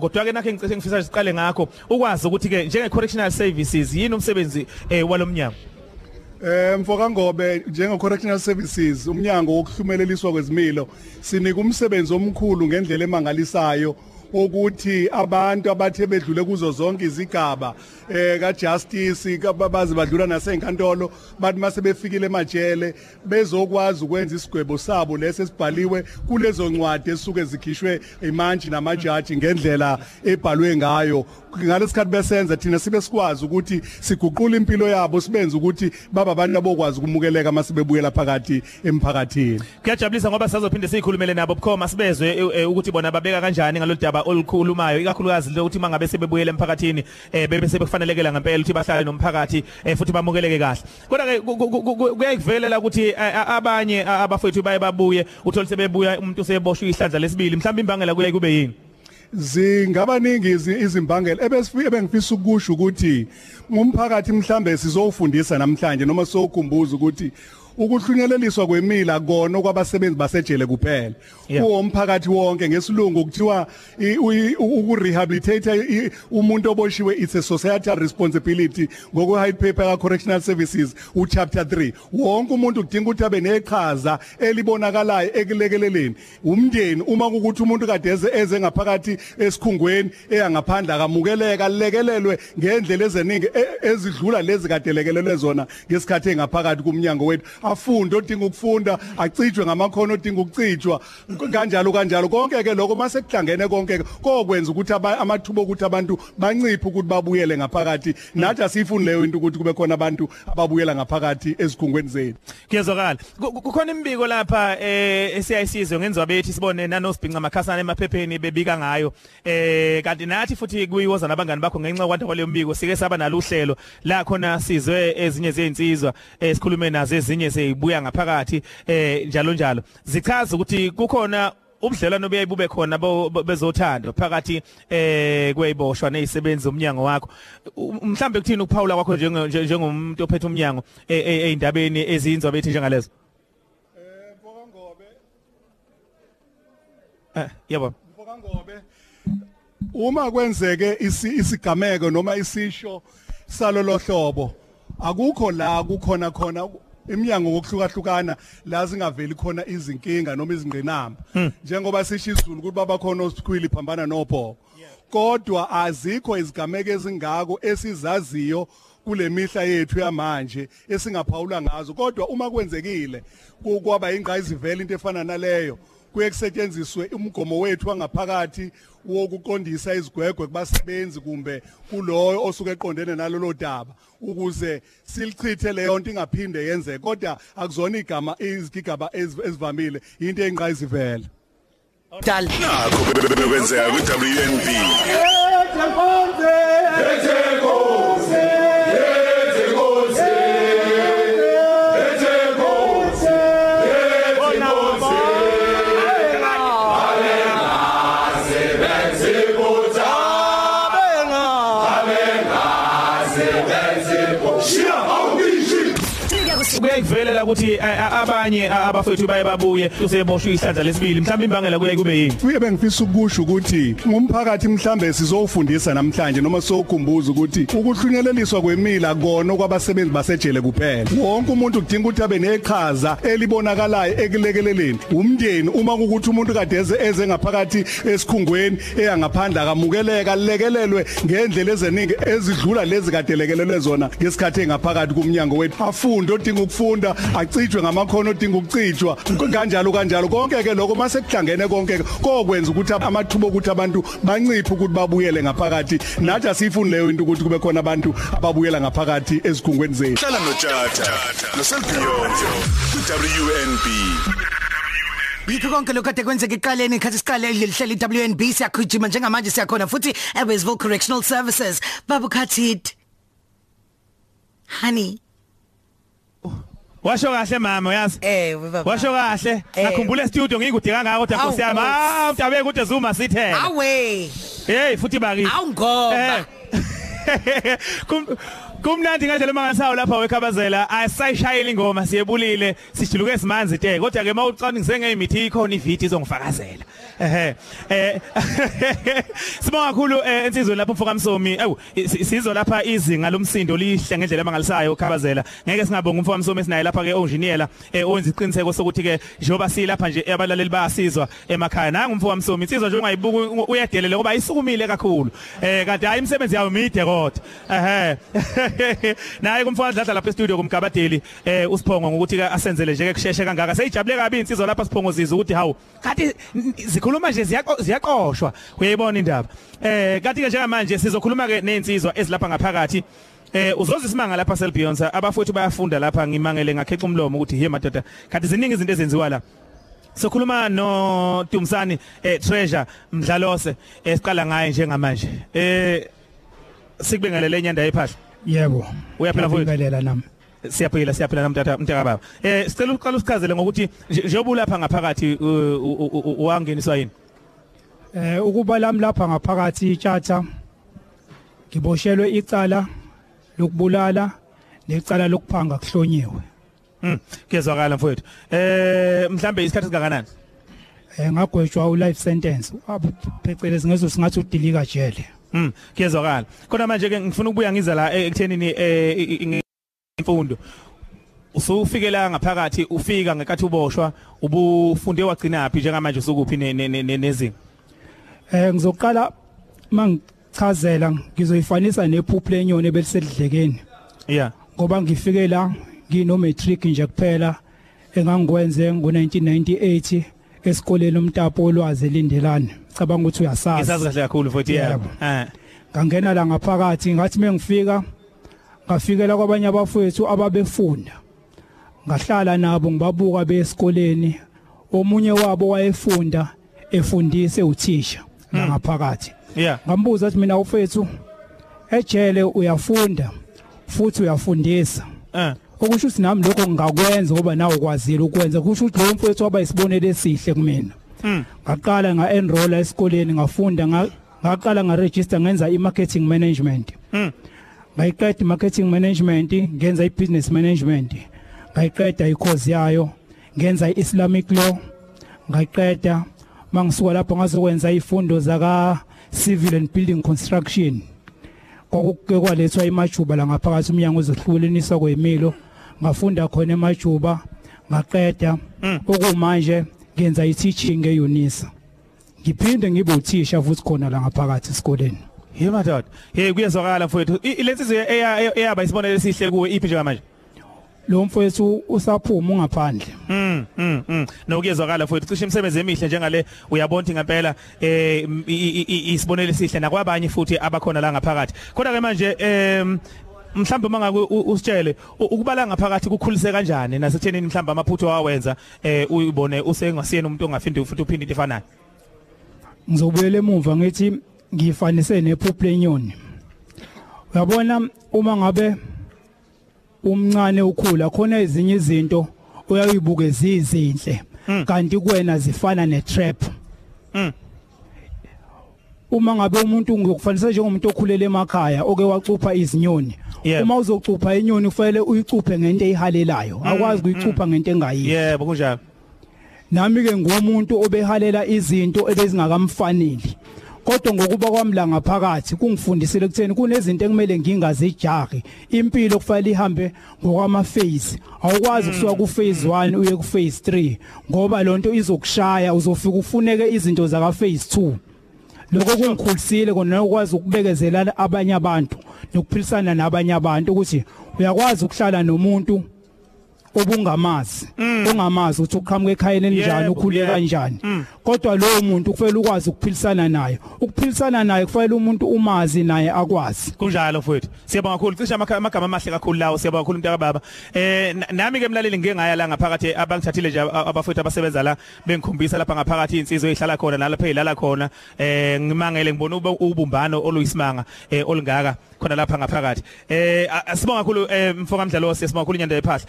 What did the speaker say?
kodwa ke nakhe ngicela ngifisa siqale ngakho ukwazi ukuthi ke njenge correctional services yini umsebenzi eh walomnyango Eh mfoka ngobe njenge correctional services umnyango wokuhlumeleliswa kwezimilo sinika umsebenzi omkhulu ngendlela emangalisayo. Ukuthi abantu abathe bedlule kuzo zonke izigaba eh ka justice bazi badlula nasenkantolo bathi mase befikile emajele bezokwazi ukwenza isigwebo sabo lesi sibhaliwe kulezo ncwadi esuke zikhishwe imantshi namajaji ngendlela ebhalwe ngayo. Ngalesikhathi besenza thina sibe sikwazi ukuthi siguqule impilo yabo sibenze ukuthi baba abantu abokwazi ukumukeleka masebebuyela phakathi emphakathini. Kuyajabulisa ngoba sizophinde sikhulumele nabo bukhoma sibezwe eh, eh, ukuthi bona babeka kanjani ngalolu daba olukhulumayo ikakhulukazi lokuthi mangabe sebebuyela emphakathini eh bebe sebefanelekela ngempela ukuthi bahlale nomphakathi eh, futhi bamukeleke kahle. Kodwa ke kuyayivelela ukuthi abanye abafethu baye babuye uthola sebebuya umuntu useboshwe ihlandla lesibili. Mhlawumbe imbangela kuye kube yini? Zingabaningi izimbangela ebesifike bengifisa ukusho ukuthi ngumphakathi mhlambe sizowufundisa namhlanje noma sokukhumbuza ukuthi ukuhlunyeleliswa kwemila kona kwabasebenzi basejele kuphela. Kuwo umphakathi wonke ngesilungu kuthiwa ukurehabilitate umuntu oboshiwe it's a societal responsibility ngoku white paper ka correctional services u chapter 3 wonke umuntu kudinga ukuthi abe neqhaza elibonakalayo ekulekeleleni. Umndeni uma ukuthi umuntu kade eze ngaphakathi esikhungweni eyangaphandle akamukeleka lekelelwe ngendlela ezeningi e, ezidlula lezi kade lekelelwe zona ngesikhathi engaphakathi kumnyango wethu. Afunde odinga ukufunda acijwe ngamakhono odinga ukucijwa. Kanjalo kanjalo. Konke ke lokho mase kuhlangene konke kokwenza ukuthi amathuba ukuthi abantu banciphe ukuthi babuyele ngaphakathi. Nathi asifuni leyo into ukuthi kube khona abantu ababuyela ngaphakathi ezikhungweni zethu. Kuyezwakala kukhona imbiko lapha eh esiyayisizwe ngenziwa bethi sibone nanosibhinqa amakhasana emaphepheni bebika ngayo. Eh kanti nathi futhi kuyiwoza nabangani bakho ngenxa kwanta kwaleyo mbiko sike saba nalo uhlelo la khona sizwe ezinye zezinsizwa esikhulume nazo ezinye seyibuya ngaphakathi eh njalo njalo. Zichaza ukuthi kukhona ubudlelwano buyayibube khona bezothanda phakathi eh kweyiboshwa nezisebenzi umnyango wakho. Mhlambe kuthini ukuphawula kwakho njengomuntu ophethe umnyango eindabeni ezinzwa bethi njengalezo? Eh mfoka ngobe eh yebo. Mfoka ngobe uma kwenzeke isigameko noma isisho salolo hlobo akukho la kukhona khona iminyango ngokuhlukahlukana la zingaveli khona izinkinga noma izingqinamba. Njengoba sisho izulu ukuthi baba khona osikhwili phambana nobho kodwa azikho izigameko ezingako esizaziyo kule mihla yethu yamanje esingaphawula ngazo. Kodwa uma kwenzekile kwaba ingqayizivele into efana naleyo. Kuye kusetshenziswe umgomo wethu wangaphakathi wokuqondisa izigwegwe kubasebenzi kumbe kuloyo osuke eqondene nalolo daba ukuze silichithe leyo nto ingaphinde yenzeke kodwa akuzona igama izigigaba ezivamile into engqayizivela dal nakho bekwenzeka ku WNB kuyayivelela ukuthi abanye abafethu baye babuye useboshwe ihlandla lesibili. Mhlawumbe imbangela kuye kube yini? Kuye bengifisa ukusho ukuthi ngumphakathi mhlambe sizofundisa namhlanje noma sokukhumbuza ukuthi ukuhlunyeleliswa kwemila kona kwabasebenzi basejele kuphela. Wonke umuntu kudinga ukuthi abe neqhaza elibonakalayo ekulekeleleni. Umndeni uma ukuthi umuntu kade eze ngaphakathi esikhungweni eyangaphandle akamukeleka lekelelwe ngendlela ezeningi ezidlula lezi kade lekelelwe zona ngesikhathi engaphakathi kumnyango wethu. Afunde odinga ukufunda acijwe ngamakhono odinga ukucijwa. Kanjalo kanjalo. Konke ke lokho mase kuhlangene konke kokwenza ukuthi amathuba ukuthi abantu banciphe ukuthi babuyele ngaphakathi. Nathi asifuni leyo into ukuthi kube khona abantu ababuyela ngaphakathi ezikhungweni zethu. Hlala nothatha noselbiyonzo ku WNB Yikho konke lokho kade kwenzeka eqaleni ikhathi siqale lihleli WNB siyakujima njengamanje siyakhona futhi eWestville Correctional Services. Babu Khathid Honey. Washo kahle mama uyazi? Eh baba. Washo kahle? Ngakhumbula studio ngikude kangaka kodwa Nkosi yami ah utabe ukuthi Zuma sithela Awe. Hey futhi baki Awungoba kumnandi ngandlela mangasawo lapha wekhabazela asayishayela ingoma siyebulile sijuluke simanzi te kodwa ke mawucani ngizengemithi ikhona ividi izongifakazela ehe eh sibonga kakhulu eh, ensizweni lapho mfoka Msomi ewu si- sizwa lapha izinga lomsindo lihle ngendlela mangalisayo ukhabazela ngeke singabonga umfoka Msomi esinaye lapha ke onjiniyela owenza iqiniseko sokuthi ke njoba silapha nje abalaleli bayasizwa emakhaya. Nanga umfoka Msomi insizwa nje ungayibuka uyadelela ngoba isukumile kakhulu. Eh kanti hayi imisebenzi yawo mide kodwa ehe. Naye kumfana dladla lapha e-studio kumgabadeli eh usiphongo ngokuthi ke asenzele nje ke kusheshe kangaka. Seyijabule kabi insizwa lapha siphongo zizwe ukuthi hawu kanti n- zikhuluma nje ziyaqo- ziyaqoshwa uyayibona indaba? Eh kanti ke njengamanje sizokhuluma ke nezinsizwa ezilapha ngaphakathi. Eh uzoza isimanga lapha Selbionsa abafowethu bayafunda lapha ngimangele ngakheqa umlomo ukuthi hey madoda kanti ziningi izinto ezenziwa la. Sokhuluma no Tumsani eh Treasure Mdlalose esiqala ngaye njengamanje. Eh sikubingelele nyanda yephahla Yebo. Uyaphila mfowethu? Ngiyabingelela nami. siyaphila siyaphila namtata mntaka baba eh sicela uqala usichazele ngokuthi nje- njengoba ulapha ngaphakathi wangeniswa yini Eh ukuba lami lapha ngaphakathi itshatha ngiboshelwe icala lokubulala necala lokuphanga kuhlonyiwe. Mm, kuyezwakala mfowethu. Eh mhlambe isikhathi singakanani? Eh ngagwetshwa u life sentence. Phecelezi ngezo singathi udilika jele. Mm, kuyezwakala. Khona manje ke ngifuna ukubuya ngiza la eh, ekuthenini eh i- i- imfundo. Usufike la ngaphakathi ufika ngekathi uboshwa ubufunde wagcina phi njengamanje usukuphi ne- ne- ne- nezinga. Eh ngizoqala mangichazela ngizoyifanisa nephupho lenyoni belisedlekeni Yeah. ngoba ngifike la ngino matric nje kuphela engangikwenze ngo1998 esikoleni umtapo olwazi elindelana cabanga ukuthi uyasazi. Ngisazi kahle kakhulu mfowethu yebo. Eh. ngangena la ngaphakathi ngathi mengifika ngafikela kwabanye abafowethu ababefunda. Ngahlala nabo ngibabuka besikoleni omunye wabo wayefunda efundise uthisha la ngaphakathi. Ngambuza ukuthi mina ufethu ejele uyafunda futhi uyafundisa. Eh. Okusho ukuthi nami lokho ngingakwenza ngoba nawe ukwazile ukwenza. Kusho ukuthi lo mfowethu waba isibonelo esihle kumina. Mm. ngaqala nga-enroll esikoleni ngafunda nga- ngaqala ngaregister ngenza i-marketing management. Mm. ngayiqeda i-marketing management ngenza i-business management. Ngayiqeda i-course yayo ngenza i-islamic law. Ngayiqeda mangisuka lapho ngazokwenza izifundo zaka civil and building construction. Kwakuke kwalethwa imajuba la ngaphakathi umnyango wezohluleniswa kwemilo ngafunda khona emajuba ngaqeda Mm. okumanje ngenza i-teaching eUnisa ngiphinde ngibe uthisha futhi khona la ngaphakathi esikoleni Hey madoda. Hey kuyezwakala mfowethu. Lensizwe eya eya- eyaba isibonelo esihle kuwe iphi njengamanje? lo mfowethu usaphuma ungaphandle Mm mm mm nokuyezwakala mfowethu cishe imisebenzi emihle njengale uyabona ukuthi ngempela eh isibonelo esihle nakwabanye futhi abakhona la ngaphakathi kodwa ke manje em mhlawumbe mangake u- usitshele ukubala ngaphakathi kukhulise kanjani nasethenini mhlawumbe amaphutho wawenza eh uyibone usengasiyena umuntu ongafindi futhi uphinde into efanayo ngizobuyela emuva ngithi ngifanise nephupho lenyoni uyabona uma ngabe umncane ukhula khona ezinye izinto uyayibuke zizinhle Mm. kanti kuwena zifana netrap Mm. uma ngabe umuntu ngiyokufanisa njengomuntu okhulele emakhaya oke wacupha izinyoni Yebo. uma uzocupha inyoni kufanele uyicuphe ngento eyihalelayo. Akwazi ukuyicupha ngento engayiyo. Yebo kunjalo nami ke ngumuntu obehalela izinto ebezingakamfaneli. Kodwa ngokuba kwami la ngaphakathi kungifundisile kutheni kunezinto ekumele ngingazijahi impilo kufanele ihambe ngokwama phase awukwazi kusuka ku phase 1 uye ku phase 3 ngoba lonto izokushaya uzofika ufuneke izinto zaka phase 2 lokho kungikhulisile kona ukwazi ukubekezelana abanye abantu. Nokuphilisana nabanye abantu ukuthi uyakwazi ukuhlala nomuntu obungamazi. Ongamazi ukuthi uqhamuka ekhayeni elinjani Yebo, ukhule yebo. kanjani. Mm. kodwa lowo muntu kufanele ukwazi ukuphilisana naye. Ukuphilisana naye kufanele umuntu umazi naye akwazi. Kunjalo mfowethu siyabonga kakhulu. Cishe amakha- amagama amahle kakhulu lawo. Siyabonga kakhulu mntaka baba. Eh na- nami ke mlaleli ngike ngaya la ngaphakathi abangithathile nje aba- abafowethu abasebenza la bengikhombisa lapha ngaphakathi insizwe ehlala khona nalapha ezilala khona. Eh ngimangele ngibona ube- ubumbano oluyisimanga eh olungaka khona lapha ngaphakathi. Eh a- a- sibonga kakhulu eh mfoka mdlalo siyabonga kakhulu inyanda yephahla.